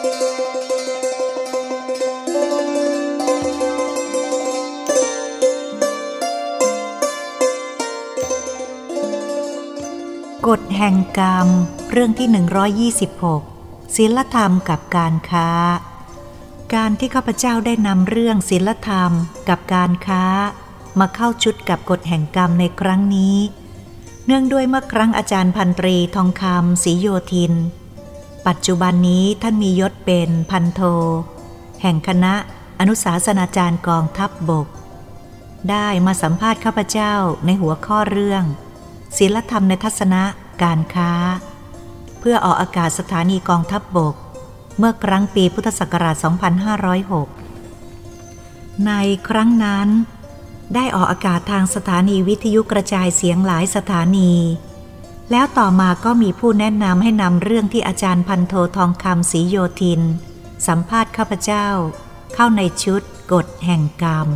กฎแห่งกรรม เรื่องที่ 126ศีลธรรมกับการค้า การที่ข้าพเจ้าได้นำเรื่องศีลธรรมกับการค้า มาเข้าชุดกับกฎแห่งกรรมในครั้งนี้ เนื่องด้วยเมื่อครั้งอาจารย์พันตรีทองคำศรีโยธิน ปัจจุบันนี้ท่านมียศเป็นพันโท แห่งคณะอนุสาสนาจารย์กองทัพบบก ได้มาสัมภาษณ์ข้าพเจ้าในหัวข้อเรื่องศีลธรรมในทัศนะการค้า เพื่อออกอากาศสถานีกองทัพบบก เมื่อครั้งปีพุทธศักราช 2506 ในครั้งนั้น ได้ออกอากาศทางสถานีวิทยุกระจายเสียงหลายสถานี แล้วต่อมาก็มีผู้แนะนำให้นำเรื่องที่อาจารย์พันโททองคำศรีโยธิน สัมภาษณ์ข้าพเจ้า เข้าในชุดกฎแห่งกรรม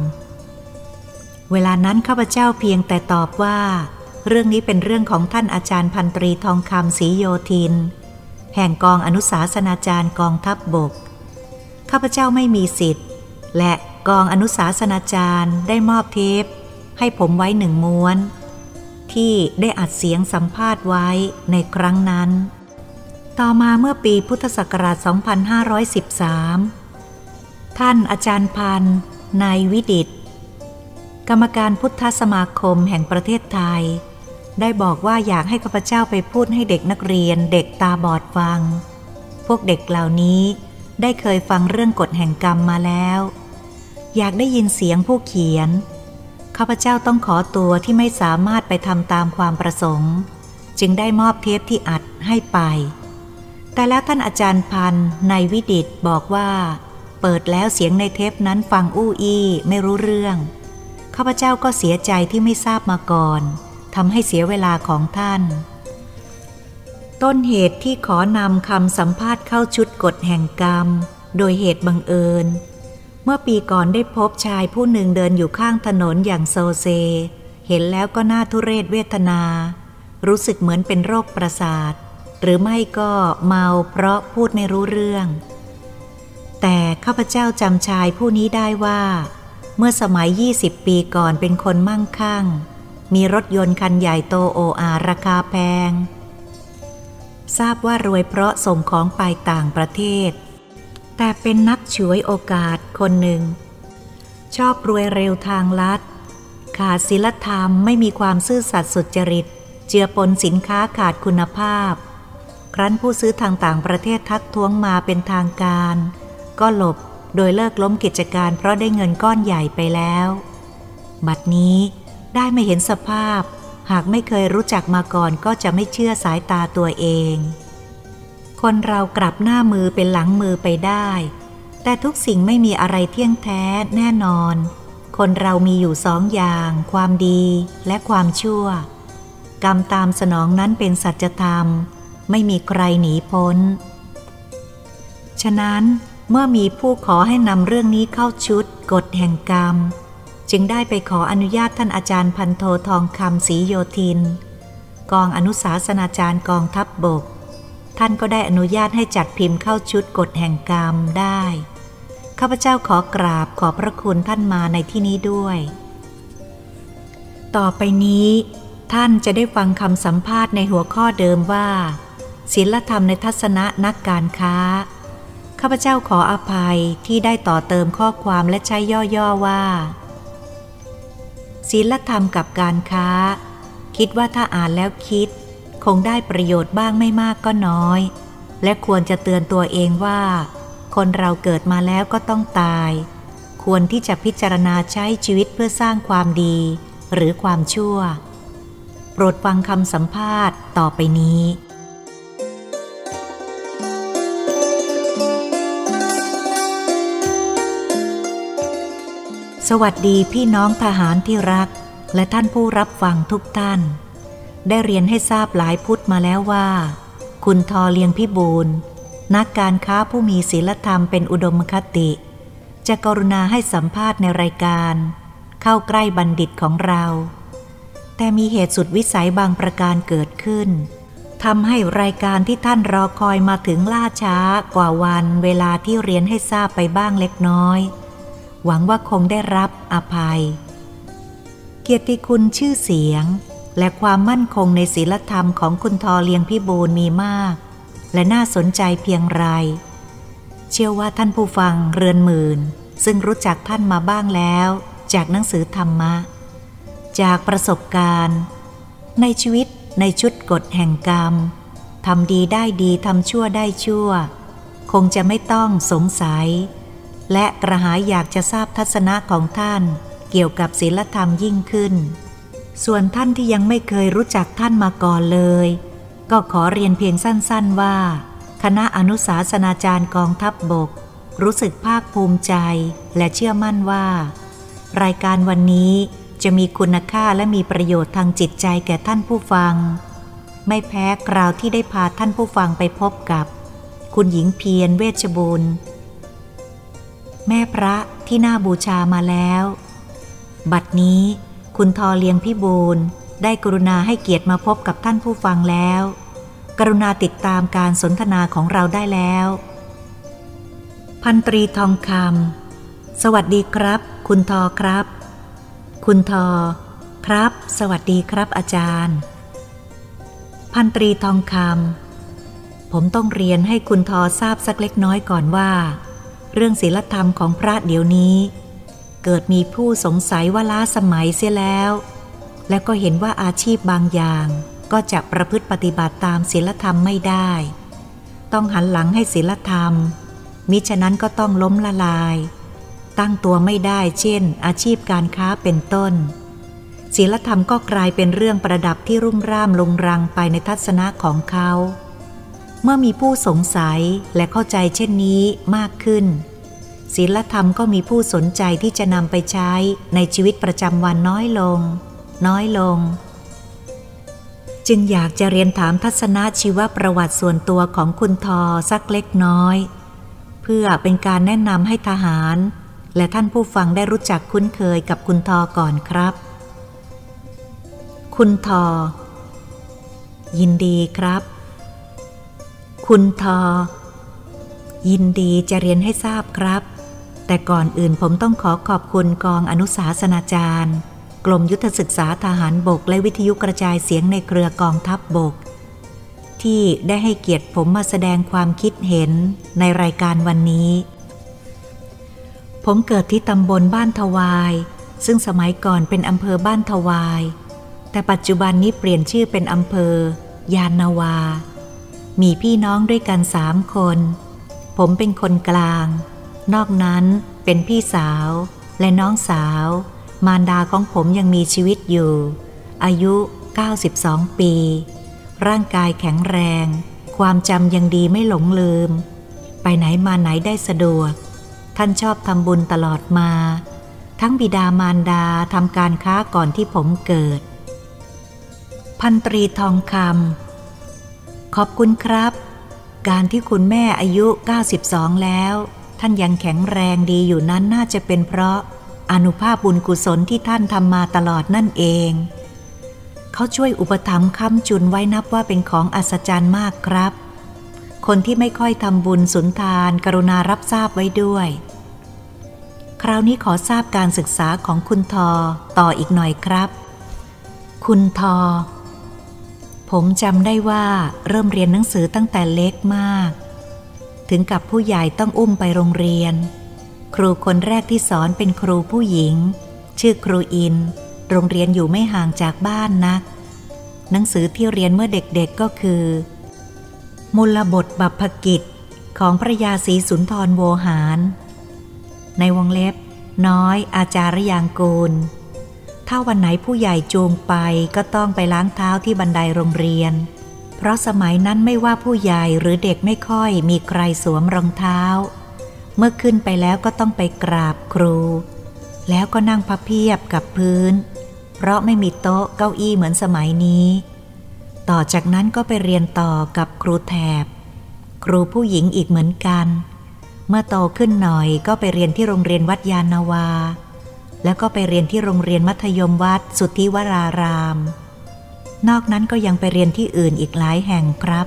เวลานั้นข้าพเจ้าเพียงแต่ตอบว่า เรื่องนี้เป็นเรื่องของท่านอาจารย์พันตรีทองคำศรีโยธิน แห่งกองอนุสาสนาจารย์กองทัพบบก ข้าพเจ้าไม่มีสิทธิ์ และกองอนุสาสนาจารย์ได้มอบเทปให้ผมไว้หนึ่งม้วน ที่ได้อัดเสียงสัมภาษณ์ไว้ในครั้งนั้น ต่อมาเมื่อปีพุทธศักราช 2513 ท่านอาจารย์พันนายวิดิต กรรมการพุทธสมาคมแห่งประเทศไทย ได้บอกว่าอยากให้ข้าพเจ้าไปพูดให้เด็กนักเรียนเด็กตาบอดฟัง พวกเด็กเหล่านี้ได้เคยฟังเรื่องกฎแห่งกรรมมาแล้ว อยากได้ยินเสียงผู้เขียน ข้าพเจ้าต้องขอตัวที่ไม่สามารถไปทำตามความประสงค์ จึงได้มอบเทปที่อัดให้ไป แต่แล้วท่านอาจารย์พันในวิดิตบอกว่า เปิดแล้วเสียงในเทปนั้นฟังอู้อี้ไม่รู้เรื่อง ข้าพเจ้าก็เสียใจที่ไม่ทราบมาก่อนทำให้เสียเวลาของท่าน ต้นเหตุที่ขอนำคำสัมภาษณ์เข้าชุดกฎแห่งกรรม โดยเหตุบังเอิญ เมื่อปีก่อนได้พบชายผู้หนึ่งเดินอยู่ข้างถนนอย่างโซเซ เห็นแล้วก็น่าทุเรศเวทนา รู้สึกเหมือนเป็นโรคประสาท หรือไม่ก็เมาเพราะพูดไม่รู้เรื่อง แต่ข้าพเจ้าจำชายผู้นี้ได้ว่า เมื่อสมัย 20 ปีก่อนเป็นคนมั่งคั่ง มีรถยนต์คันใหญ่โตโออาราคาแพง ทราบว่ารวยเพราะส่งของไปต่างประเทศ แต่เป็นนักฉวยโอกาสคนหนึ่ง ชอบรวยเร็วทางลัด ขาดศีลธรรมไม่มีความซื่อสัตย์สุจริต เจือปนสินค้าขาดคุณภาพ ครั้นผู้ซื้อทางต่างประเทศทักท้วงมาเป็นทางการ ก็หลบโดยเลิกล้มกิจการเพราะได้เงินก้อนใหญ่ไปแล้ว บัดนี้ได้ไม่เห็นสภาพ หากไม่เคยรู้จักมาก่อนก็จะไม่เชื่อสายตาตัวเอง คนเรากลับหน้ามือเป็นหลังมือไปได้ แต่ทุกสิ่งไม่มีอะไรเที่ยงแท้แน่นอน คนเรามีอยู่สองอย่าง ความดีและความชั่ว กรรมตามสนองนั้นเป็นสัจธรรม ไม่มีใครหนีพ้น ฉะนั้นเมื่อมีผู้ขอให้นำเรื่องนี้เข้าชุดกฎแห่งกรรม จึงได้ไปขออนุญาตท่านอาจารย์พันโททองคำศรีโยธิน กองอนุสาสนาจารย์กองทัพบบก ท่านก็ได้อนุญาตให้จัดพิมพ์เข้าชุดกฎแห่งกรรมได้ ข้าพเจ้าขอกราบขอพระคุณท่านมาในที่นี้ด้วย ต่อไปนี้ท่านจะได้ฟังคำสัมภาษณ์ในหัวข้อเดิมว่าศีลธรรมในทัศนะนักการค้า ข้าพเจ้าขออภัยที่ได้ต่อเติมข้อความและใช้ย่อๆว่าศีลธรรมกับการค้า คิดว่าถ้าอ่านแล้วคิด คงได้ประโยชน์บ้างไม่มากก็น้อย และควรจะเตือนตัวเองว่า คนเราเกิดมาแล้วก็ต้องตาย ควรที่จะพิจารณาใช้ชีวิตเพื่อสร้างความดี หรือความชั่ว โปรดฟังคำสัมภาษณ์ต่อไปนี้สวัสดีพี่น้องทหารที่รัก และท่านผู้รับฟังทุกท่าน ได้เรียนให้ทราบหลายพุทธมาแล้วว่า คุณทอเลียงพิบูลนักการค้าผู้มีศีลธรรมเป็นอุดมคติ จะกรุณาให้สัมภาษณ์ในรายการ เข้าใกล้บัณฑิตของเรา แต่มีเหตุสุดวิสัยบางประการเกิดขึ้นทำให้รายการที่ท่านรอคอยมาถึงล่าช้ากว่าวันเวลาที่เรียนให้ทราบไปบ้างเล็กน้อย หวังว่าคงได้รับอภัย เกียรติคุณชื่อเสียง และความมั่นคงในศีลธรรมของคุณทอเลียงพิบูลมีมาก และน่าสนใจเพียงไร เชื่อว่าท่านผู้ฟังเรือนหมื่น ซึ่งรู้จักท่านมาบ้างแล้ว จากหนังสือธรรมะ จากประสบการณ์ ในชีวิตในชุดกฎแห่งกรรมทำดีได้ดีทำชั่วได้ชั่ว คงจะไม่ต้องสงสัย และกระหายอยากจะทราบทัศนะของท่านเกี่ยวกับศีลธรรมยิ่งขึ้น ส่วนท่านที่ยังไม่เคยรู้จักท่านมาก่อนเลย ก็ขอเรียนเพียงสั้นๆว่า คณะอนุสาสนาจารย์กองทัพบบก รู้สึกภาคภูมิใจและเชื่อมั่นว่า รายการวันนี้จะมีคุณค่าและมีประโยชน์ทางจิตใจแก่ท่านผู้ฟัง ไม่แพ้คราวที่ได้พาท่านผู้ฟังไปพบกับ คุณหญิงเพียรเวชบุญแม่พระที่น่าบูชามาแล้ว บัดนี้ คุณทอเลียงพิบูลได้กรุณาให้เกียรติมาพบกับท่านผู้ฟังแล้ว กรุณาติดตามการสนทนาของเราได้แล้ว พันตรีทองคำสวัสดีครับ คุณทอครับ คุณทอ ครับ สวัสดีครับอาจารย์ พันตรีทองคำผมต้องเรียนให้คุณทอทราบสักเล็กน้อยก่อนว่า เรื่องศีลธรรมของพระเดี๋ยวนี้ เกิดมีผู้สงสัยว่าล้าสมัยเสียแล้ว และก็เห็นว่าอาชีพบางอย่างก็จะประพฤติปฏิบัติตามศีลธรรมไม่ได้ ต้องหันหลังให้ศีลธรรม มิฉะนั้นก็ต้องล้มละลาย ตั้งตัวไม่ได้เช่น อาชีพการค้าเป็นต้น ศีลธรรมก็กลายเป็นเรื่องประดับที่รุ่มร่ามลงรังไปในทัศนะของเขา เมื่อมีผู้สงสัยและเข้าใจเช่นนี้มากขึ้น ศีลธรรมก็มีผู้สนใจที่จะนำไปใช้ในชีวิตประจำวันน้อยลง น้อยลง จึงอยากจะเรียนถามทัศนะชีวประวัติส่วนตัวของคุณทอสักเล็กน้อย เพื่อเป็นการแนะนำให้ทหาร และท่านผู้ฟังได้รู้จักคุ้นเคยกับคุณทอก่อนครับ คุณทอ ยินดีครับ คุณทอยินดีจะเรียนให้ทราบครับ แต่ก่อนอื่นผมต้องขอขอบคุณกองอนุสาสนาจารย์ กรมยุทธศึกษาทหารบกและวิทยุกระจายเสียงในเครือกองทัพบบก ที่ได้ให้เกียรติผมมาแสดงความคิดเห็นในรายการวันนี้ ผมเกิดที่ตำบลบ้านทวาย ซึ่งสมัยก่อนเป็นอำเภอบ้านทวาย แต่ปัจจุบันนี้เปลี่ยนชื่อเป็นอำเภอยานนาวา มีพี่น้องด้วยกันสามคน ผมเป็นคนกลาง นอกนั้นเป็นพี่สาวและน้องสาว มารดาของผมยังมีชีวิตอยู่ อายุ 92 ปี ร่างกายแข็งแรง ความจำยังดีไม่หลงลืม ไปไหนมาไหนได้สะดวก ท่านชอบทำบุญตลอดมา ทั้งบิดามารดาทำการค้าก่อนที่ผมเกิด พันตรีทองคำขอบคุณครับ การที่คุณแม่อายุ 92 แล้ว ท่านยังแข็งแรงดีอยู่นั้นน่าจะเป็นเพราะอนุภาพบุญกุศลที่ท่านทำมาตลอดนั่นเอง เขาช่วยอุปถัมภ์ค้ำจุนไว้นับว่าเป็นของอัศจรรย์มากครับ คนที่ไม่ค่อยทำบุญสุนทานกรุณารับทราบไว้ด้วย คราวนี้ขอทราบการศึกษาของคุณทอต่ออีกหน่อยครับ คุณทอ ผมจำได้ว่าเริ่มเรียนหนังสือตั้งแต่เล็กมาก ถึงกับผู้ใหญ่ต้องอุ้มไปโรงเรียน ครูคนแรกที่สอนเป็นครูผู้หญิง ชื่อครูอิน โรงเรียนอยู่ไม่ห่างจากบ้านนัก หนังสือที่เรียนเมื่อเด็กๆก็คือ มูลบทบัพกิจของพระยาศรีสุนทรโวหาร ในวงเล็บ น้อย อาจารยางกูล ถ้าวันไหนผู้ใหญ่จูงไปก็ต้องไปล้างเท้าที่บันไดโรงเรียน เพราะสมัยนั้นไม่ว่าผู้ใหญ่หรือเด็กไม่ค่อยมีใครสวมรองเท้า เมื่อขึ้นไปแล้วก็ต้องไปกราบครู แล้วก็นั่งพับเพียบกับพื้น เพราะไม่มีโต๊ะเก้าอี้เหมือนสมัยนี้ ต่อจากนั้นก็ไปเรียนต่อกับครูแถบ ครูผู้หญิงอีกเหมือนกัน เมื่อโตขึ้นหน่อยก็ไปเรียนที่โรงเรียนวัดยานาวา แล้วก็ไปเรียนที่โรงเรียนมัธยมวัดสุทธิวรารามน นอกนั้นก็ยังไปเรียนที่อื่นอีกหลายแห่งครับ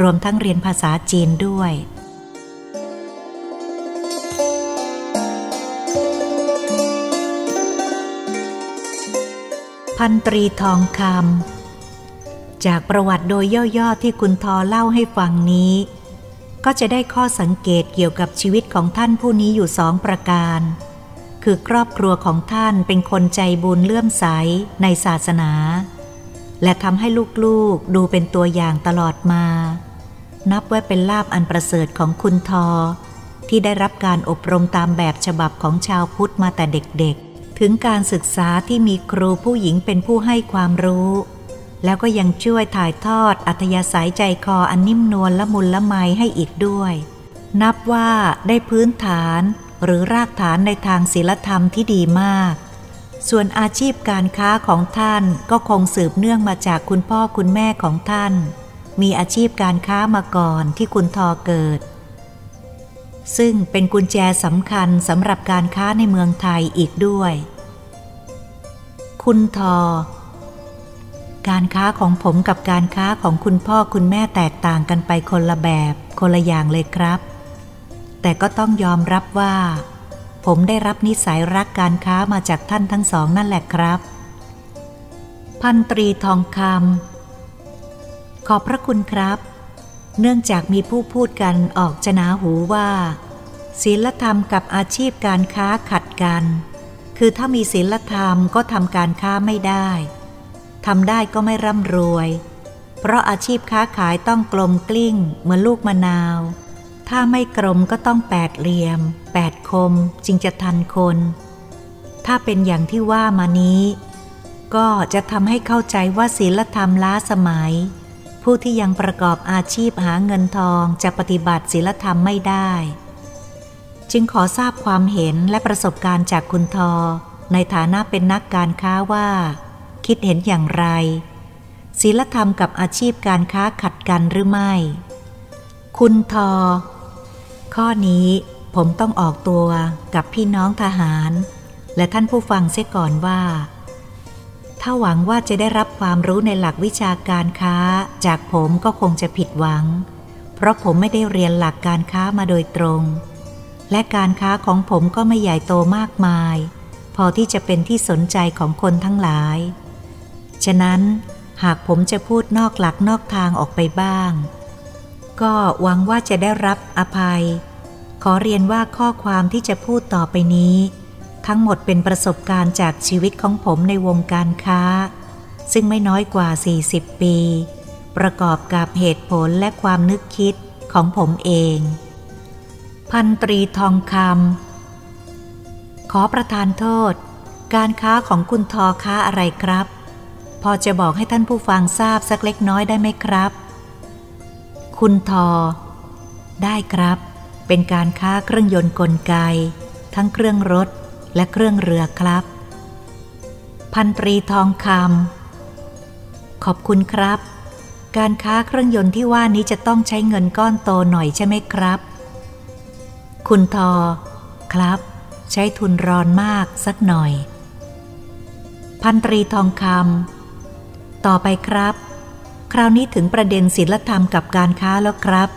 รวมทั้งเรียนภาษาจีนด้วย พันตรีทองคำจากประวัติโดยย่อๆที่คุณทอเล่าให้ฟังนี้ ก็จะได้ข้อสังเกตเกี่ยวกับชีวิตของท่านผู้นี้อยู่สองประการคือครอบครัวของท่านเป็นคนใจบุญเลื่อมใสในศาสนา และทำให้ลูกๆดูเป็นตัวอย่างตลอดมา นับว่าเป็นลาบอันประเสริฐของคุณทอ ที่ได้รับการอบรมตามแบบฉบับของชาวพุทธมาแต่เด็กๆ ถึงการศึกษาที่มีครูผู้หญิงเป็นผู้ให้ความรู้ แล้วก็ยังช่วยถ่ายทอดอัธยาศัยใจคออันนิ่มนวลละมุนละไมให้อีกด้วย นับว่าได้พื้นฐานหรือรากฐานในทางศีลธรรมที่ดีมาก ส่วนอาชีพการค้าของท่านก็คงสืบเนื่องมาจากคุณพ่อคุณแม่ของท่าน มีอาชีพการค้ามาก่อนที่คุณทอเกิด ซึ่งเป็นกุญแจสำคัญสำหรับการค้าในเมืองไทยอีกด้วย คุณทอ การค้าของผมกับการค้าของคุณพ่อคุณแม่แตกต่างกันไปคนละแบบ คนละอย่างเลยครับ แต่ก็ต้องยอมรับว่า ผมได้รับนิสัยรักการค้ามาจากท่านทั้งสองนั่นแหละครับ พันตรีทองคำขอบพระคุณครับ เนื่องจากมีผู้พูดกันออกจนาหูว่า ศีลธรรมกับอาชีพการค้าขัดกัน คือถ้ามีศีลธรรมก็ทำการค้าไม่ได้ทำได้ก็ไม่ร่ำรวย เพราะอาชีพค้าขายต้องกลมกลิ้งเหมือนลูกมะนาว ถ้าไม่กลมก็ต้องแปดเหลี่ยม แปดคมจึงจะทันคน ถ้าเป็นอย่างที่ว่ามานี้ ก็จะทำให้เข้าใจว่าศีลธรรมล้าสมัย ผู้ที่ยังประกอบอาชีพหาเงินทองจะปฏิบัติศีลธรรมไม่ได้ จึงขอทราบความเห็นและประสบการณ์จากคุณทอ ในฐานะเป็นนักการค้าว่า คิดเห็นอย่างไรศีลธรรมกับอาชีพการค้าขัดกันหรือไม่ คุณทอ ข้อนี้ผมต้องออกตัวกับพี่น้องทหาร และท่านผู้ฟังเสียก่อนว่า ถ้าหวังว่าจะได้รับความรู้ในหลักวิชาการค้าจากผมก็คงจะผิดหวัง เพราะผมไม่ได้เรียนหลักการค้ามาโดยตรง และการค้าของผมก็ไม่ใหญ่โตมากมาย พอที่จะเป็นที่สนใจของคนทั้งหลาย ฉะนั้นหากผมจะพูดนอกหลักนอกทางออกไปบ้าง ก็หวังว่าจะได้รับอภัย ขอเรียนว่าข้อความที่จะพูดต่อไปนี้ ทั้งหมดเป็นประสบการณ์จากชีวิตของผมในวงการค้า ซึ่งไม่น้อยกว่า 40 ปี ประกอบกับเหตุผลและความนึกคิดของผมเอง พันตรีทองคำขอประทานโทษ การค้าของคุณทอค้าอะไรครับ พอจะบอกให้ท่านผู้ฟังทราบสักเล็กน้อยได้ไหมครับ คุณทอ ได้ครับ เป็นการค้าเครื่องยนต์กลไก ทั้งเครื่องรถและเครื่องเรือครับ พันตรีทองคำขอบคุณครับ การค้าเครื่องยนต์ที่ว่านี้จะต้องใช้เงินก้อนโตหน่อยใช่ไหมครับ คุณทอ ครับ ใช้ทุนรอนมากสักหน่อย พันตรีทองคำต่อไปครับ คราวนี้ถึงประเด็นศีลธรรมกับการค้าแล้วครับ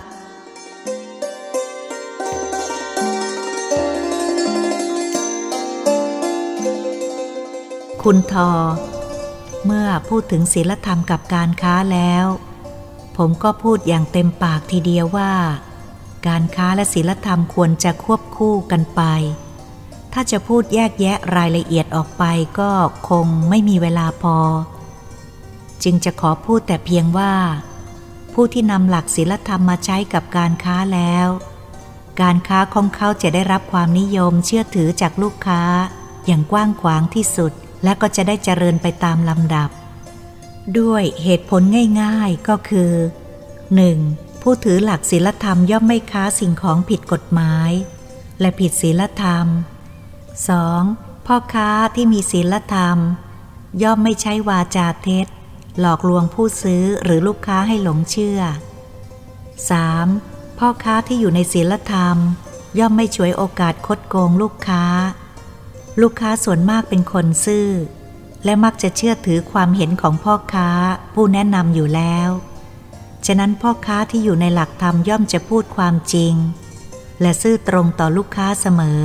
คุณทอ เมื่อพูดถึงศีลธรรมกับการค้าแล้ว ผมก็พูดอย่างเต็มปากทีเดียวว่า การค้าและศีลธรรมควรจะควบคู่กันไป ถ้าจะพูดแยกแยะรายละเอียดออกไปก็คงไม่มีเวลาพอ จึงจะขอพูดแต่เพียงว่า ผู้ที่นำหลักศีลธรรมมาใช้กับการค้าแล้วการค้าของเขาจะได้รับความนิยมเชื่อถือจากลูกค้าอย่างกว้างขวางที่สุด และก็จะได้เจริญไปตามลำดับ ด้วยเหตุผลง่ายๆก็คือ 1. ผู้ถือหลักศีลธรรมย่อมไม่ค้าสิ่งของผิดกฎหมาย และผิดศีลธรรม 2. พ่อค้าที่มีศีลธรรม ย่อมไม่ใช้วาจาเท็จ หลอกลวงผู้ซื้อหรือลูกค้าให้หลงเชื่อ 3. พ่อค้าที่อยู่ในศีลธรรม ย่อมไม่ช่วยโอกาสคดโกงลูกค้า ลูกค้าส่วนมากเป็นคนซื่อ และมักจะเชื่อถือความเห็นของพ่อค้าผู้แนะนำอยู่แล้ว ฉะนั้นพ่อค้าที่อยู่ในหลักธรรมย่อมจะพูดความจริง และซื่อตรงต่อลูกค้าเสมอ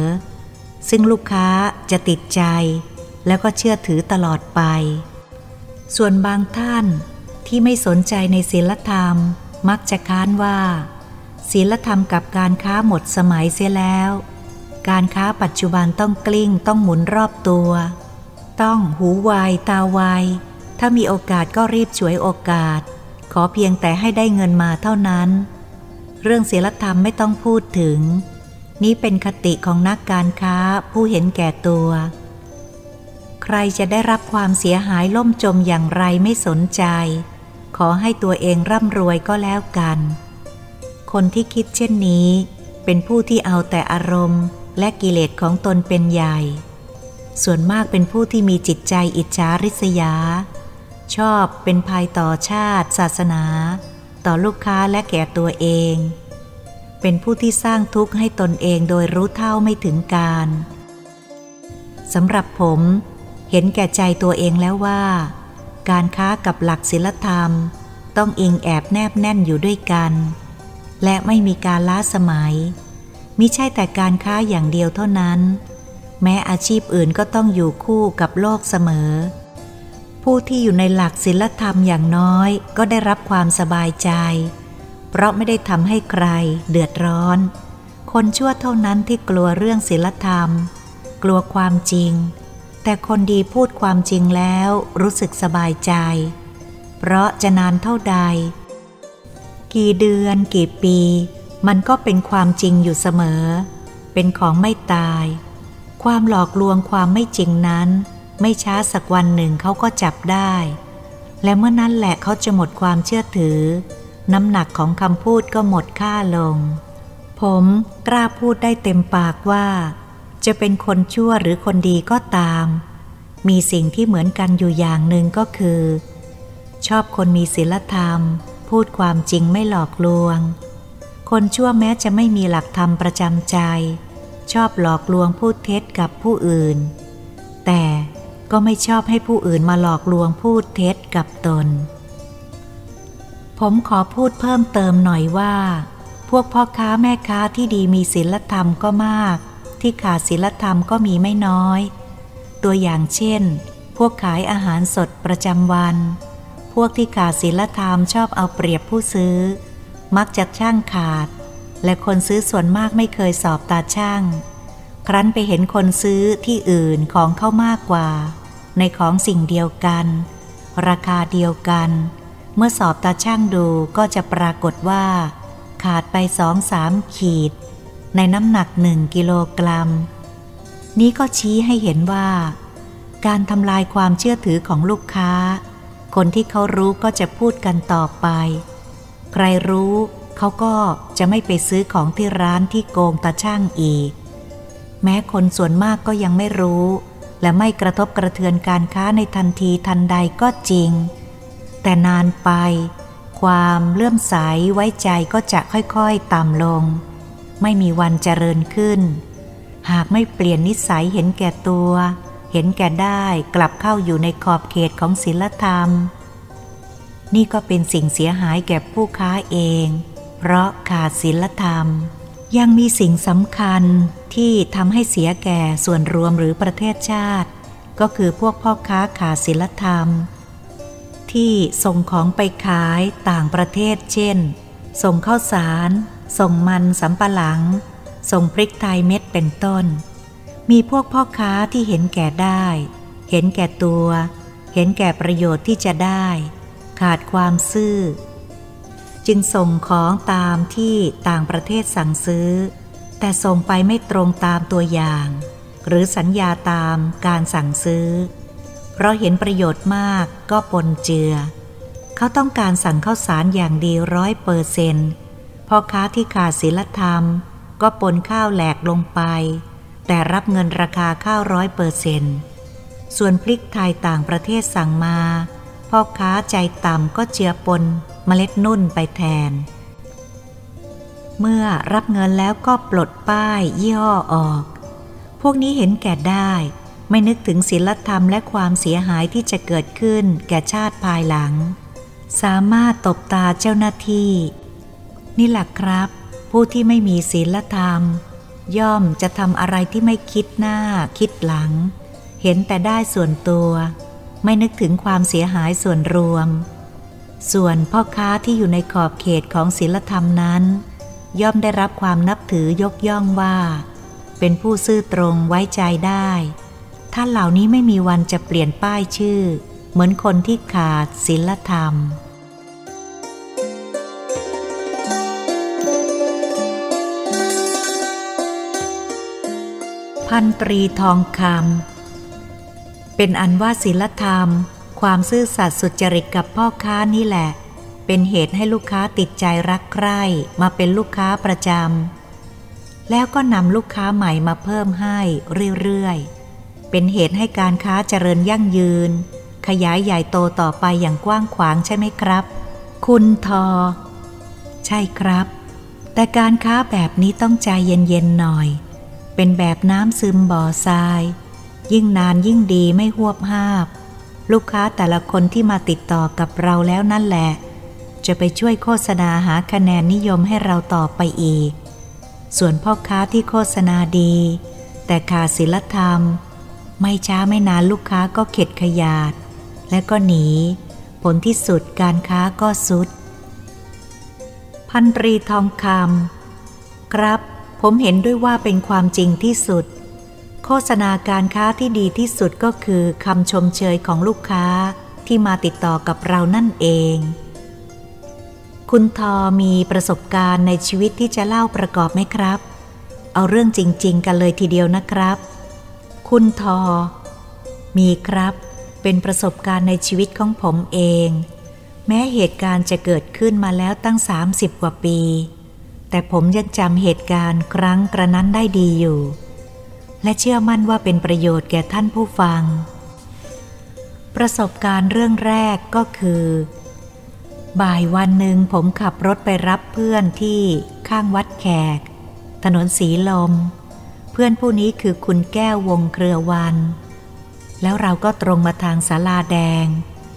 ซึ่งลูกค้าจะติดใจ แล้วก็เชื่อถือตลอดไป ส่วนบางท่านที่ไม่สนใจในศีลธรรม มักจะค้านว่า ศีลธรรมกับการค้าหมดสมัยเสียแล้ว การค้าปัจจุบันต้องกลิ้งต้องหมุนรอบตัว ต้องหูไวตาไวถ้ามีโอกาสก็รีบฉวยโอกาส ขอเพียงแต่ให้ได้เงินมาเท่านั้น เรื่องศีลธรรมไม่ต้องพูดถึง นี้เป็นคติของนักการค้าผู้เห็นแก่ตัว ใครจะได้รับความเสียหายล่มจมอย่างไรไม่สนใจ ขอให้ตัวเองร่ำรวยก็แล้วกัน คนที่คิดเช่นนี้ เป็นผู้ที่เอาแต่อารมณ์ และกิเลสของตนเป็นใหญ่ ส่วนมากเป็นผู้ที่มีจิตใจอิจฉาริษยา ชอบเป็นภัยต่อชาติ ศาสนา ต่อลูกค้าและแก่ตัวเอง เป็นผู้ที่สร้างทุกข์ให้ตนเองโดยรู้เท่าไม่ถึงการสำหรับผมเห็นแก่ใจตัวเองแล้วว่า การค้ากับหลักศีลธรรม ต้องอิงแอบแนบแน่นอยู่ด้วยกัน และไม่มีการล้าสมัย มิใช่แต่การค้าอย่างเดียวเท่านั้น แม้อาชีพอื่นก็ต้องอยู่คู่กับโลกเสมอ ผู้ที่อยู่ในหลักศีลธรรมอย่างน้อยก็ได้รับความสบายใจ เพราะไม่ได้ทำให้ใครเดือดร้อน คนชั่วเท่านั้นที่กลัวเรื่องศีลธรรม กลัวความจริง แต่คนดีพูดความจริงแล้วรู้สึกสบายใจ เพราะจะนานเท่าใด กี่เดือนกี่ปี มันก็เป็นความจริงอยู่เสมอ เป็นของไม่ตาย ความหลอกลวงความไม่จริงนั้น ไม่ช้าสักวันหนึ่งเขาก็จับได้ และเมื่อนั้นแหละเขาจะหมดความเชื่อถือ น้ำหนักของคำพูดก็หมดค่าลง ผมกล้าพูดได้เต็มปากว่า จะเป็นคนชั่วหรือคนดีก็ตาม มีสิ่งที่เหมือนกันอยู่อย่างหนึ่งก็คือ ชอบคนมีศีลธรรม พูดความจริงไม่หลอกลวง คนชั่วแม้จะไม่มีหลักธรรมประจำใจ ชอบหลอกลวงพูดเท็จกับผู้อื่น แต่ก็ไม่ชอบให้ผู้อื่นมาหลอกลวงพูดเท็จกับตน ผมขอพูดเพิ่มเติมหน่อยว่า พวกพ่อค้าแม่ค้าที่ดีมีศีลธรรมก็มาก ที่ขาดศีลธรรมก็มีไม่น้อย ตัวอย่างเช่น พวกขายอาหารสดประจำวัน พวกที่ขาดศีลธรรมชอบเอาเปรียบผู้ซื้อ มักจะช่างขาด และคนซื้อส่วนมากไม่เคยสอบตาช่าง ครั้นไปเห็นคนซื้อที่อื่นของเข้ามากกว่า ในของสิ่งเดียวกัน ราคาเดียวกัน เมื่อสอบตาช่างดูก็จะปรากฏว่า ขาดไปสองสามขีด ในน้ำหนักหนึ่งกิโลกรัม นี้ก็ชี้ให้เห็นว่า การทำลายความเชื่อถือของลูกค้า คนที่เขารู้ก็จะพูดกันต่อไป ใครรู้เขาก็จะไม่ไปซื้อของที่ร้านที่โกงตาช่างอีก แม้คนส่วนมากก็ยังไม่รู้ และไม่กระทบกระเทือนการค้าในทันทีทันใดก็จริง แต่นานไป ความเลื่อมใสไว้ใจก็จะค่อยๆต่ำลง ไม่มีวันเจริญขึ้น หากไม่เปลี่ยนนิสัยเห็นแก่ตัว เห็นแก่ได้กลับเข้าอยู่ในขอบเขตของศีลธรรม นี่ก็เป็นสิ่งเสียหายแก่ผู้ค้าเอง เพราะขาดศีลธรรม ยังมีสิ่งสำคัญที่ทำให้เสียแก่ส่วนรวมหรือประเทศชาติ ก็คือพวกพ่อค้าขาดศีลธรรม ที่ส่งของไปขายต่างประเทศเช่น ส่งข้าวสาร ส่งมันสำปะหลัง ส่งพริกไทยเม็ดเป็นต้น มีพวกพ่อค้าที่เห็นแก่ได้ เห็นแก่ตัว เห็นแก่ประโยชน์ที่จะได้ ขาดความซื่อ จึงส่งของตามที่ต่างประเทศสั่งซื้อ แต่ส่งไปไม่ตรงตามตัวอย่าง หรือสัญญาตามการสั่งซื้อ เพราะเห็นประโยชน์มากก็ปนเจือ เขาต้องการสั่งข้าวสารอย่างดีร้อยเปอร์เซนต์พ่อค้าที่ขาดศีลธรรม ก็ปนข้าวแหลกลงไป แต่รับเงินราคาข้าวร้อยเปอร์เซนต์ส่วนพริกไทยต่างประเทศสั่งมา พ่อค้าใจต่ำก็เจือปนเมล็ดนุ่นไปแทน เมื่อรับเงินแล้วก็ปลดป้ายยี่ห้อออก พวกนี้เห็นแก่ได้ ไม่นึกถึงศีลธรรมและความเสียหายที่จะเกิดขึ้นแก่ชาติภายหลัง สามารถตบตาเจ้าหน้าที่ นี่แหละครับ ผู้ที่ไม่มีศีลธรรม ย่อมจะทำอะไรที่ไม่คิดหน้าคิดหลัง เห็นแต่ได้ส่วนตัว ไม่นึกถึงความเสียหายส่วนรวม ส่วนพ่อค้าที่อยู่ในขอบเขตของศีลธรรมนั้น ย่อมได้รับความนับถือยกย่องว่า เป็นผู้ซื่อตรงไว้ใจได้ ท่านเหล่านี้ไม่มีวันจะเปลี่ยนป้ายชื่อ เหมือนคนที่ขาดศีลธรรมพันตรีทองคำ เป็นอันว่าศีลธรรม ความซื่อสัตย์สุจริตกับพ่อค้านี่แหละ เป็นเหตุให้ลูกค้าติดใจรักใคร่มาเป็นลูกค้าประจำแล้วก็นำลูกค้าใหม่มาเพิ่มให้เรื่อยๆ เป็นเหตุให้การค้าเจริญยั่งยืน ขยายใหญ่โตต่อไปอย่างกว้างขวางใช่ไหมครับ คุณทอ ใช่ครับ แต่การค้าแบบนี้ต้องใจเย็นๆหน่อย เป็นแบบน้ำซึมบ่อทราย ยิ่งนานยิ่งดีไม่หวบห้าบ ลูกค้าแต่ละคนที่มาติดต่อกับเราแล้วนั่นแหละ จะไปช่วยโฆษณาหาคะแนนนิยมให้เราต่อไปอีก ส่วนพ่อค้าที่โฆษณาดี แต่ขาดศีลธรรม ไม่ช้าไม่นานลูกค้าก็เข็ดขยาด และก็หนี ผลที่สุดการค้าก็สุด พันตรีทองคำครับ ผมเห็นด้วยว่าเป็นความจริงที่สุด โฆษณาการค้าที่ดีที่สุดก็คือคำชมเชยของลูกค้าที่มาติดต่อกับเรานั่นเอง คุณทอมีประสบการณ์ในชีวิตที่จะเล่าประกอบไหมครับ เอาเรื่องจริง ๆ กันเลยทีเดียวนะครับ คุณทอ มีครับ เป็นประสบการณ์ในชีวิตของผมเอง แม้เหตุการณ์จะเกิดขึ้นมาแล้วตั้ง 30 กว่าปี แต่ผมยังจำเหตุการณ์ครั้งกระนั้นได้ดีอยู่ และเชื่อมั่นว่าเป็นประโยชน์แก่ท่านผู้ฟัง ประสบการณ์เรื่องแรกก็คือ บ่ายวันหนึ่งผมขับรถไปรับเพื่อนที่ข้างวัดแขก ถนนสีลม เพื่อนผู้นี้คือคุณแก้ววงเครือวัน แล้วเราก็ตรงมาทางศาลาแดง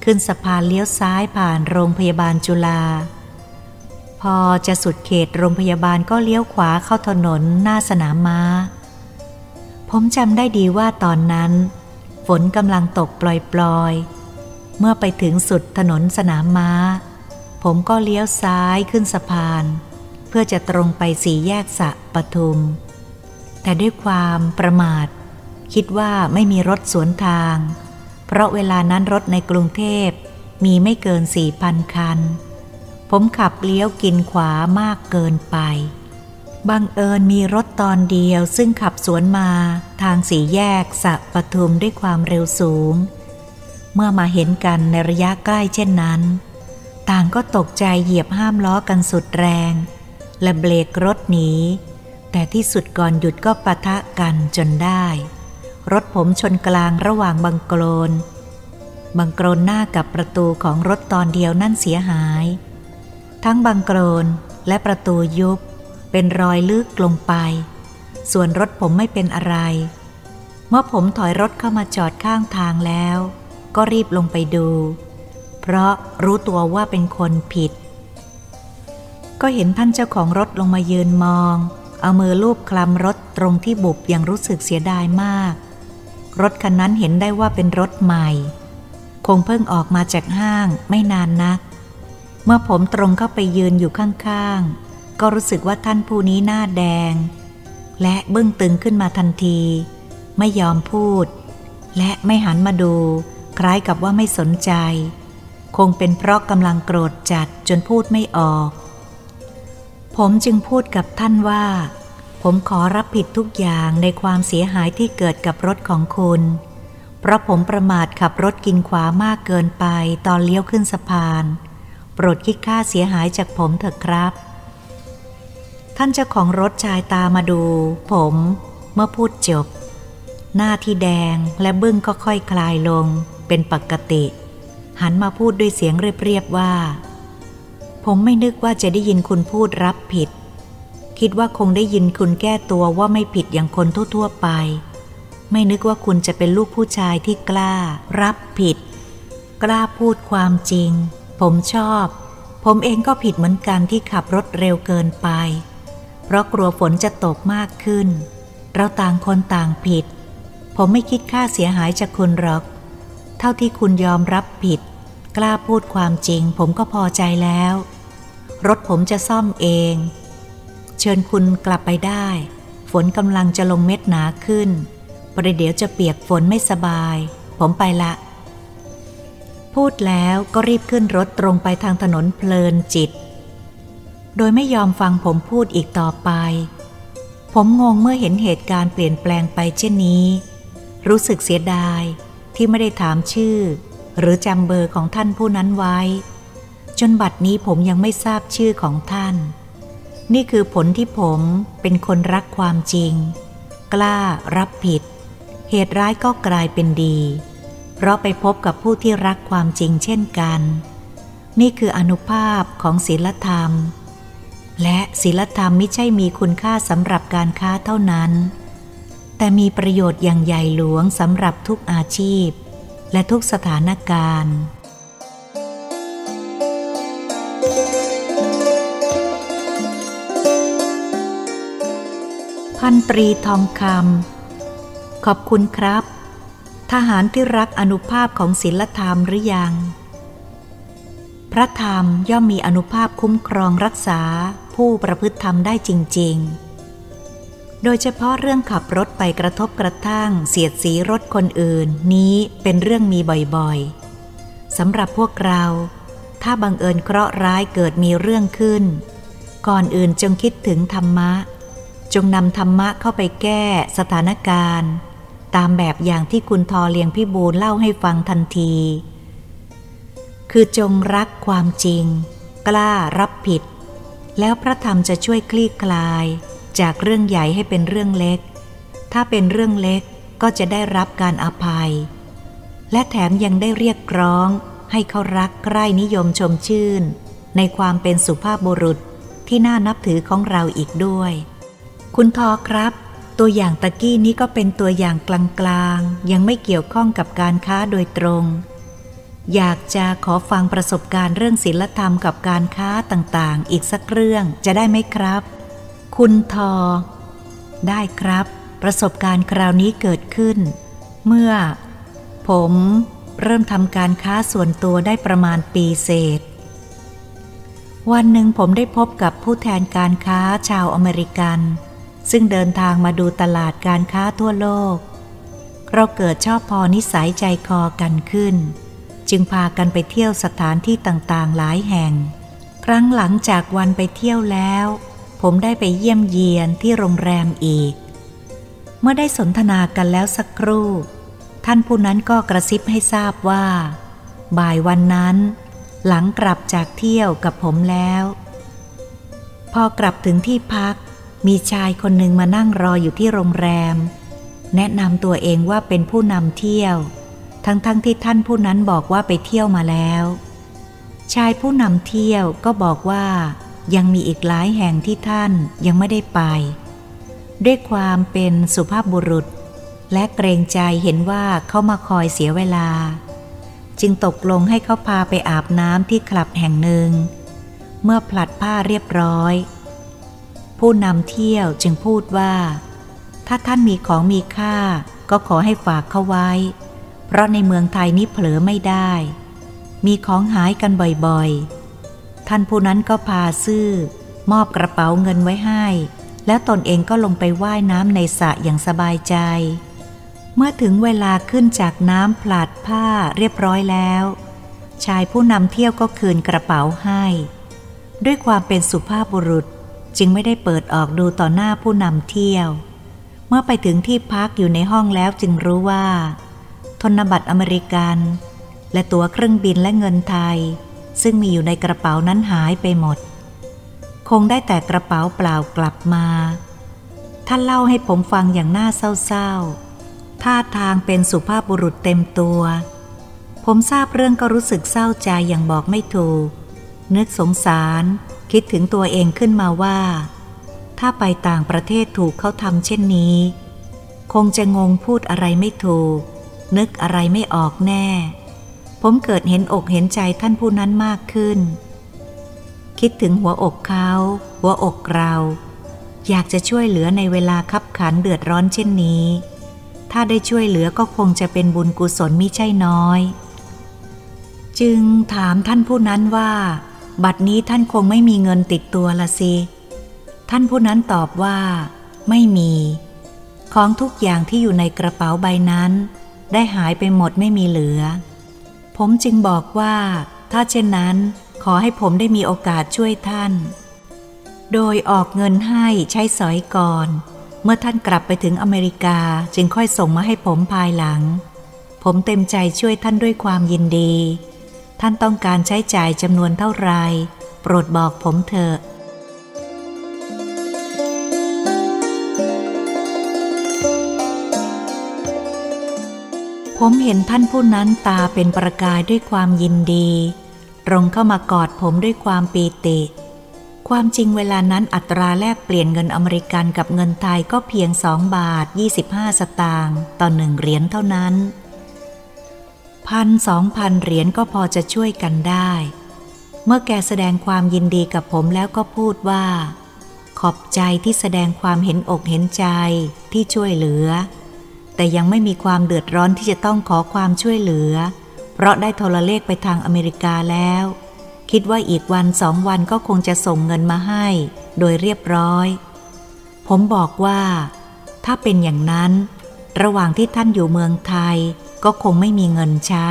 ขึ้นสะพานเลี้ยวซ้ายผ่านโรงพยาบาลจุฬาพอจะสุดเขตโรงพยาบาลก็เลี้ยวขวาเข้าถนนหน้าสนามม้า ผมจำได้ดีว่าตอนนั้น ฝนกำลังตกปล่อยๆ เมื่อไปถึงสุดถนนสนามม้า ผมก็เลี้ยวซ้ายขึ้นสะพาน เพื่อจะตรงไปสีแยกสะปทุม แต่ด้วยความประมาท คิดว่าไม่มีรถสวนทาง เพราะเวลานั้นรถในกรุงเทพมีไม่เกินสี่พันคัน ผมขับเลี้ยวกินขวามากเกินไป บังเอิญมีรถตอนเดียวซึ่งขับสวนมาทางสี่แยกสะปทุมด้วยความเร็วสูง เมื่อมาเห็นกันในระยะใกล้เช่นนั้น ต่างก็ตกใจเหยียบห้ามล้อกันสุดแรง และเบรกรถหนี แต่ที่สุดก่อนหยุดก็ปะทะกันจนได้ รถผมชนกลางระหว่างบังโกลน บังโกลนหน้ากับประตูของรถตอนเดียวนั่นเสียหาย ทั้งบังโกลนและประตูยุบ เป็นรอยลึกลงไป ส่วนรถผมไม่เป็นอะไร เมื่อผมถอยรถเข้ามาจอดข้างทางแล้ว ก็รีบลงไปดู เพราะรู้ตัวว่าเป็นคนผิด ก็เห็นท่านเจ้าของรถลงมายืนมอง เอามือลูบคลำรถตรงที่บุบอย่างรู้สึกเสียดายมาก รถคันนั้นเห็นได้ว่าเป็นรถใหม่ คงเพิ่งออกมาจากห้างไม่นานนัก เมื่อผมตรงเข้าไปยืนอยู่ข้างๆ ก็รู้สึกว่าท่านผู้นี้หน้าแดง และเบื้องตึงขึ้นมาทันที ไม่ยอมพูด และไม่หันมาดู คล้ายกับว่าไม่สนใจ คงเป็นเพราะกำลังโกรธจัดจนพูดไม่ออก ผมจึงพูดกับท่านว่า ผมขอรับผิดทุกอย่างในความเสียหายที่เกิดกับรถของคุณ เพราะผมประมาทขับรถกินขวามากเกินไปตอนเลี้ยวขึ้นสะพาน โปรดคิดค่าเสียหายจากผมเถอะครับ ท่านเจ้าของรถชายตามาดู ผมเมื่อพูดจบ หน้าที่แดงและบึ้งก็ค่อยคลายลงเป็นปกติ หันมาพูดด้วยเสียงเรียบๆว่า ผมไม่นึกว่าจะได้ยินคุณพูดรับผิด คิดว่าคงได้ยินคุณแก้ตัวว่าไม่ผิดอย่างคนทั่วๆไป ไม่นึกว่าคุณจะเป็นลูกผู้ชายที่กล้า รับผิด กล้าพูดความจริง ผมชอบ ผมเองก็ผิดเหมือนกันที่ขับรถเร็วเกินไป เพราะกลัวฝนจะตกมากขึ้น เราต่างคนต่างผิด ผมไม่คิดค่าเสียหายจากคุณหรอก เท่าที่คุณยอมรับผิด กล้าพูดความจริง ผมก็พอใจแล้ว รถผมจะซ่อมเอง เชิญคุณกลับไปได้ ฝนกำลังจะลงเม็ดหนาขึ้นประเดี๋ยวจะเปียกฝนไม่สบาย ผมไปละ พูดแล้วก็รีบขึ้นรถตรงไปทางถนนเพลินจิต โดยไม่ยอมฟังผมพูดอีกต่อไป ผมงงเมื่อเห็นเหตุการณ์เปลี่ยนแปลงไปเช่นนี้ รู้สึกเสียดายที่ไม่ได้ถามชื่อ หรือจำเบอร์ของท่านผู้นั้นไว้ จนบัดนี้ผมยังไม่ทราบชื่อของท่าน นี่คือผลที่ผมเป็นคนรักความจริง กล้ารับผิด เหตุร้ายก็กลายเป็นดี เพราะไปพบกับผู้ที่รักความจริงเช่นกัน นี่คืออนุภาพของศีลธรรม และศีลธรรมไม่ใช่มีคุณค่าสำหรับการค้าเท่านั้น แต่มีประโยชน์อย่างใหญ่หลวงสำหรับทุกอาชีพ และทุกสถานการณ์พันตรีทองคำขอบคุณครับ ทหารที่รักอนุภาพของศีลธรรมหรือยัง พระธรรมย่อมมีอนุภาพคุ้มครองรักษา ผู้ประพฤติธรรมได้จริง ๆ โดยเฉพาะเรื่องขับรถไปกระทบกระทั่งเสียดสีรถคนอื่นนี้เป็นเรื่องมีบ่อยๆสำหรับพวกเรา ถ้าบังเอิญเคราะห์ร้ายเกิดมีเรื่องขึ้น ก่อนอื่นจงคิดถึงธรรมะ จงนำธรรมะเข้าไปแก้สถานการณ์ ตามแบบอย่างที่คุณทอเลียงพิบูลเล่าให้ฟังทันทีคือจงรักความจริง กล้ารับผิด แล้วพระธรรมจะช่วยคลี่คลาย จากเรื่องใหญ่ให้เป็นเรื่องเล็ก ถ้าเป็นเรื่องเล็กก็จะได้รับการอภัย และแถมยังได้เรียกร้อง ให้เขารักใกล้นิยมชมชื่น ในความเป็นสุภาพบุรุษที่น่านับถือของเราอีกด้วย คุณทอครับ ตัวอย่างตะกี้นี้ก็เป็นตัวอย่างกลางๆ ยังไม่เกี่ยวข้องกับการค้าโดยตรง อยากจะขอฟังประสบการณ์เรื่องศิลธรรมกับการค้าต่างๆ อีกสักเรื่องจะได้ไหมครับ คุณทอ ได้ครับ ประสบการณ์คราวนี้เกิดขึ้น เมื่อ ผม เริ่มทำการค้าส่วนตัวได้ประมาณปีเศษ วันหนึ่งผมได้พบกับผู้แทนการค้าชาวอเมริกัน ซึ่งเดินทางมาดูตลาดการค้าทั่วโลก เราเกิดชอบพอนิสัยใจคอกันขึ้น จึงพากันไปเที่ยวสถานที่ต่างๆหลายแห่ง ครั้งหลังจากวันไปเที่ยวแล้ว ผมได้ไปเยี่ยมเยียนที่โรงแรมอีก เมื่อได้สนทนากันแล้วสักครู่ ท่านผู้นั้นก็กระซิบให้ทราบว่า บ่ายวันนั้น หลังกลับจากเที่ยวกับผมแล้ว พอกลับถึงที่พัก มีชายคนหนึ่งมานั่งรออยู่ที่โรงแรม แนะนำตัวเองว่าเป็นผู้นำเที่ยว ทั้งๆทที่ท่านผู้นั้นบอกว่าไปเที่ยวมาแล้ว ชายผู้นำเที่ยวก็บอกว่า ยังมีอีกหลายแห่งที่ท่านยังไม่ได้ไป ด้วยความเป็นสุภาพบุรุษ และเกรงใจเห็นว่าเขามาคอยเสียเวลา จึงตกลงให้เขาพาไปอาบน้ำที่คลับแห่งหนึ่ง เมื่อผลัดผ้าเรียบร้อย ผู้นำเที่ยวจึงพูดว่า ถ้าท่านมีของมีค่าก็ขอให้ฝากเขาไว้ เพราะในเมืองไทยนี้เผลอไม่ได้ มีของหายกันบ่อยๆ ท่านผู้นั้นก็พาซื่อมอบกระเป๋าเงินไว้ให้ แล้วตนเองก็ลงไปไว่ายน้ำในสระอย่างสบายใจ เมื่อถึงเวลาขึ้นจากน้ำผลัดผ้าเรียบร้อยแล้ว ชายผู้นำเที่ยวก็คืนกระเป๋าให้ ด้วยความเป็นสุภาพบุรุษจึงไม่ได้เปิดออกดูต่อหน้าผู้นำเที่ยว เมื่อไปถึงที่พักอยู่ในห้องแล้วจึงรู้ว่า ธนบัตรอเมริกัน และตั๋วเครื่องบินและเงินไทย ซึ่งมีอยู่ในกระเป๋านั้นหายไปหมด คงได้แต่กระเป๋าเปล่ากลับมา ท่านเล่าให้ผมฟังอย่างน่าเศร้าๆ ท่าทางเป็นสุภาพบุรุษเต็มตัว ผมทราบเรื่องก็รู้สึกเศร้าใจอย่างบอกไม่ถูก นึกสงสารคิดถึงตัวเองขึ้นมาว่า ถ้าไปต่างประเทศถูกเขาทำเช่นนี้ คงจะงงพูดอะไรไม่ถูก นึกอะไรไม่ออกแน่ ผมเกิดเห็นอกเห็นใจท่านผู้นั้นมากขึ้น คิดถึงหัวอกเขา หัวอกเรา อยากจะช่วยเหลือในเวลาคับขันเดือดร้อนเช่นนี้ ถ้าได้ช่วยเหลือก็คงจะเป็นบุญกุศลมิใช่น้อย จึงถามท่านผู้นั้นว่า บัดนี้ท่านคงไม่มีเงินติดตัวละสิ ท่านผู้นั้นตอบว่า ไม่มี ของทุกอย่างที่อยู่ในกระเป๋าใบนั้น ได้หายไปหมดไม่มีเหลือ ผมจึงบอกว่า ถ้าเช่นนั้นขอให้ผมได้มีโอกาสช่วยท่าน โดยออกเงินให้ใช้สอยก่อน เมื่อท่านกลับไปถึงอเมริกาจึงค่อยส่งมาให้ผมภายหลัง ผมเต็มใจช่วยท่านด้วยความยินดี ท่านต้องการใช้จ่ายจำนวนเท่าไร โปรดบอกผมเถอะ ผมเห็นท่านผู้นั้นตาเป็นประกายด้วยความยินดี ตรงเข้ามากอดผมด้วยความปีติ ความจริงเวลานั้นอัตราแลกเปลี่ยนเงินอเมริกันกับเงินไทยก็เพียงสองบาท 25 สตางค์ต่อหนึ่งเหรียญเท่านั้น พันสองพันเหรียญก็พอจะช่วยกันได้ เมื่อแกแสดงความยินดีกับผมแล้วก็พูดว่า ขอบใจที่แสดงความเห็นอกเห็นใจที่ช่วยเหลือ แต่ยังไม่มีความเดือดร้อนที่จะต้องขอความช่วยเหลือ เพราะได้โทรเลขไปทางอเมริกาแล้ว คิดว่าอีกวันสองวันก็คงจะส่งเงินมาให้ โดยเรียบร้อย ผมบอกว่า ถ้าเป็นอย่างนั้น ระหว่างที่ท่านอยู่เมืองไทยก็คงไม่มีเงินใช้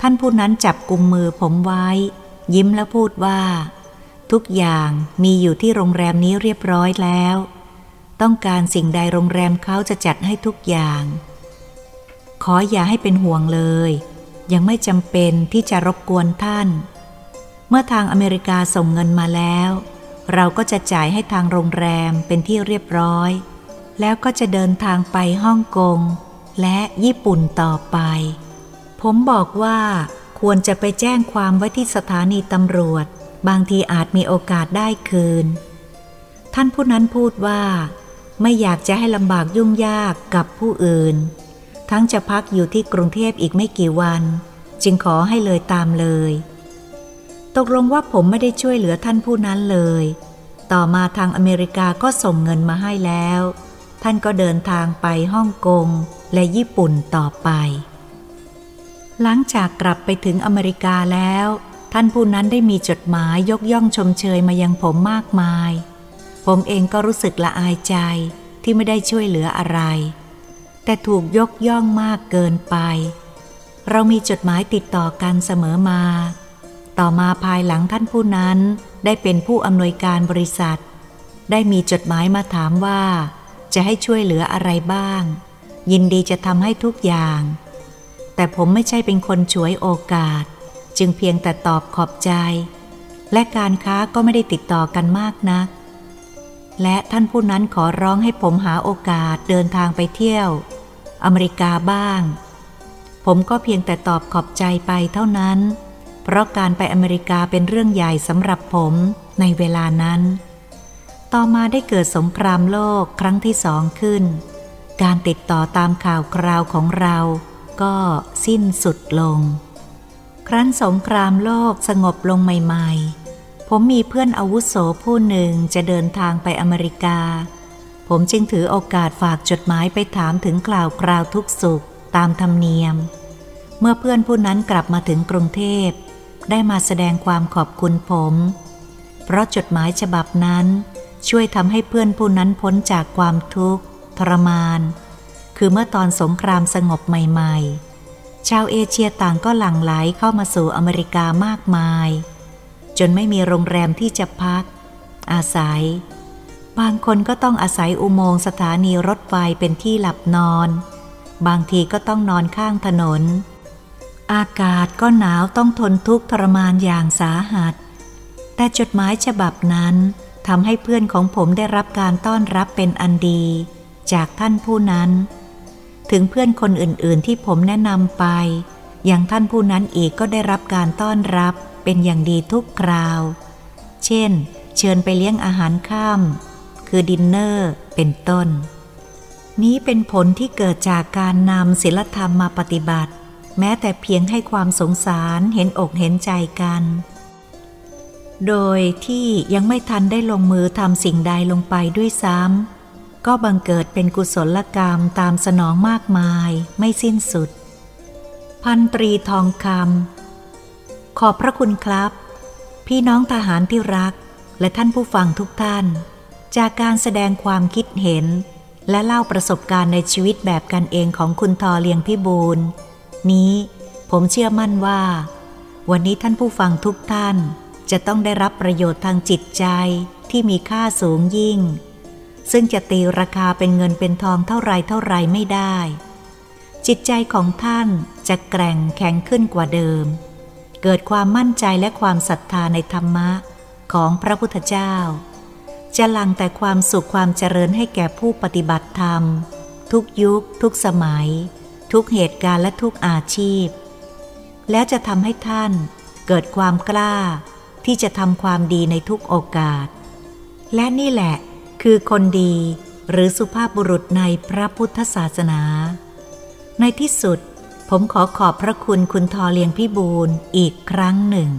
ท่านผู้นั้นจับกุมมือผมไว้ ยิ้มแล้วพูดว่า ทุกอย่างมีอยู่ที่โรงแรมนี้เรียบร้อยแล้ว ต้องการสิ่งใดโรงแรมเขาจะจัดให้ทุกอย่าง ขออย่าให้เป็นห่วงเลย ยังไม่จำเป็นที่จะรบกวนท่าน เมื่อทางอเมริกาส่งเงินมาแล้ว เราก็จะจ่ายให้ทางโรงแรมเป็นที่เรียบร้อย แล้วก็จะเดินทางไปฮ่องกง และญี่ปุ่นต่อไป ผมบอกว่าควรจะไปแจ้งความไว้ที่สถานีตำรวจ บางทีอาจมีโอกาสได้คืน ท่านผู้นั้นพูดว่า ไม่อยากจะให้ลำบากยุ่งยากกับผู้อื่น ทั้งจะพักอยู่ที่กรุงเทพอีกไม่กี่วัน จึงขอให้เลยตามเลย ตกลงว่าผมไม่ได้ช่วยเหลือท่านผู้นั้นเลย ต่อมาทางอเมริกาก็ส่งเงินมาให้แล้ว ท่านก็เดินทางไปฮ่องกงและญี่ปุ่นต่อไป หลังจากกลับไปถึงอเมริกาแล้ว ท่านผู้นั้นได้มีจดหมายยกย่องชมเชยมายังผมมากมาย ผมเองก็รู้สึกละอายใจที่ไม่ได้ช่วยเหลืออะไร แต่ถูกยกย่องมากเกินไป เรามีจดหมายติดต่อกันเสมอมา ต่อมาภายหลังท่านผู้นั้นได้เป็นผู้อำนวยการบริษัท ได้มีจดหมายมาถามว่า จะให้ช่วยเหลืออะไรบ้าง ยินดีจะทำให้ทุกอย่าง แต่ผมไม่ใช่เป็นคนฉวยโอกาส จึงเพียงแต่ตอบขอบใจ และการค้าก็ไม่ได้ติดต่อกันมากนัก และท่านผู้นั้นขอร้องให้ผมหาโอกาสเดินทางไปเที่ยว อเมริกาบ้าง ผมก็เพียงแต่ตอบขอบใจไปเท่านั้น เพราะการไปอเมริกาเป็นเรื่องใหญ่สำหรับผมในเวลานั้น ต่อมาได้เกิดสงครามโลกครั้งที่สองขึ้น การติดต่อตามข่าวคราวของเราก็สิ้นสุดลง ครั้นสงครามโลกสงบลงใหม่ ๆ ผมมีเพื่อนอาวุโสผู้หนึ่งจะเดินทางไปอเมริกา ผมจึงถือโอกาสฝากจดหมายไปถามถึงกล่าวคราวทุกสุขตามธรรมเนียม เมื่อเพื่อนผู้นั้นกลับมาถึงกรุงเทพ ได้มาแสดงความขอบคุณผม เพราะจดหมายฉบับนั้นช่วยทำให้เพื่อนผู้นั้นพ้นจากความทุกข์ทรมาน คือเมื่อตอนสงครามสงบใหม่ ๆ ชาวเอเชียต่างก็หลั่งไหลเข้ามาสู่อเมริกามากมาย จนไม่มีโรงแรมที่จะพัก อาศัย บางคนก็ต้องอาศัยอุโมงค์สถานีรถไฟเป็นที่หลับนอน บางทีก็ต้องนอนข้างถนน อากาศก็หนาวต้องทนทุกข์ทรมานอย่างสาหัส แต่จดหมายฉบับนั้นทำให้เพื่อนของผมได้รับการต้อนรับเป็นอันดี จากท่านผู้นั้น ถึงเพื่อนคนอื่นๆที่ผมแนะนำไป อย่างท่านผู้นั้นอีกก็ได้รับการต้อนรับ เป็นอย่างดีทุกคราว เช่น เชิญไปเลี้ยงอาหารข้ามคือดินเนอร์เป็นต้น นี้เป็นผลที่เกิดจากการนำศีลธรรมมาปฏิบัติ แม้แต่เพียงให้ความสงสารเห็นอกเห็นใจกัน โดยที่ยังไม่ทันได้ลงมือทำสิ่งใดลงไปด้วยซ้ำก็บังเกิดเป็นกุศลกรรมตามสนองมากมายไม่สิ้นสุดพันตรีทองคำ ขอบพระคุณครับ พี่น้องทหารที่รัก และท่านผู้ฟังทุกท่าน จากการแสดงความคิดเห็น และเล่าประสบการณ์ในชีวิตแบบกันเองของคุณทอเลียงพิบูลนี้ผมเชื่อมั่นว่า วันนี้ท่านผู้ฟังทุกท่าน จะต้องได้รับประโยชน์ทางจิตใจที่มีค่าสูงยิ่ง ซึ่งจะตีราคาเป็นเงินเป็นทองเท่าไรเท่าไรไม่ได้ จิตใจของท่านจะแกร่งแข็งขึ้นกว่าเดิม เกิดความมั่นใจและความศรัทธาในธรรมะของพระพุทธเจ้า จะลังแต่ความสุขความเจริญให้แก่ผู้ปฏิบัติธรรม ทุกยุค ทุกสมัย ทุกเหตุการณ์และทุกอาชีพ แล้วจะทำให้ท่านเกิดความกล้าที่จะทำความดีในทุกโอกาส และนี่แหละคือคนดีหรือสุภาพบุรุษในพระพุทธศาสนา ในที่สุด ผมขอขอบพระคุณคุณทอเลียงพิบูลอีกครั้งหนึ่ง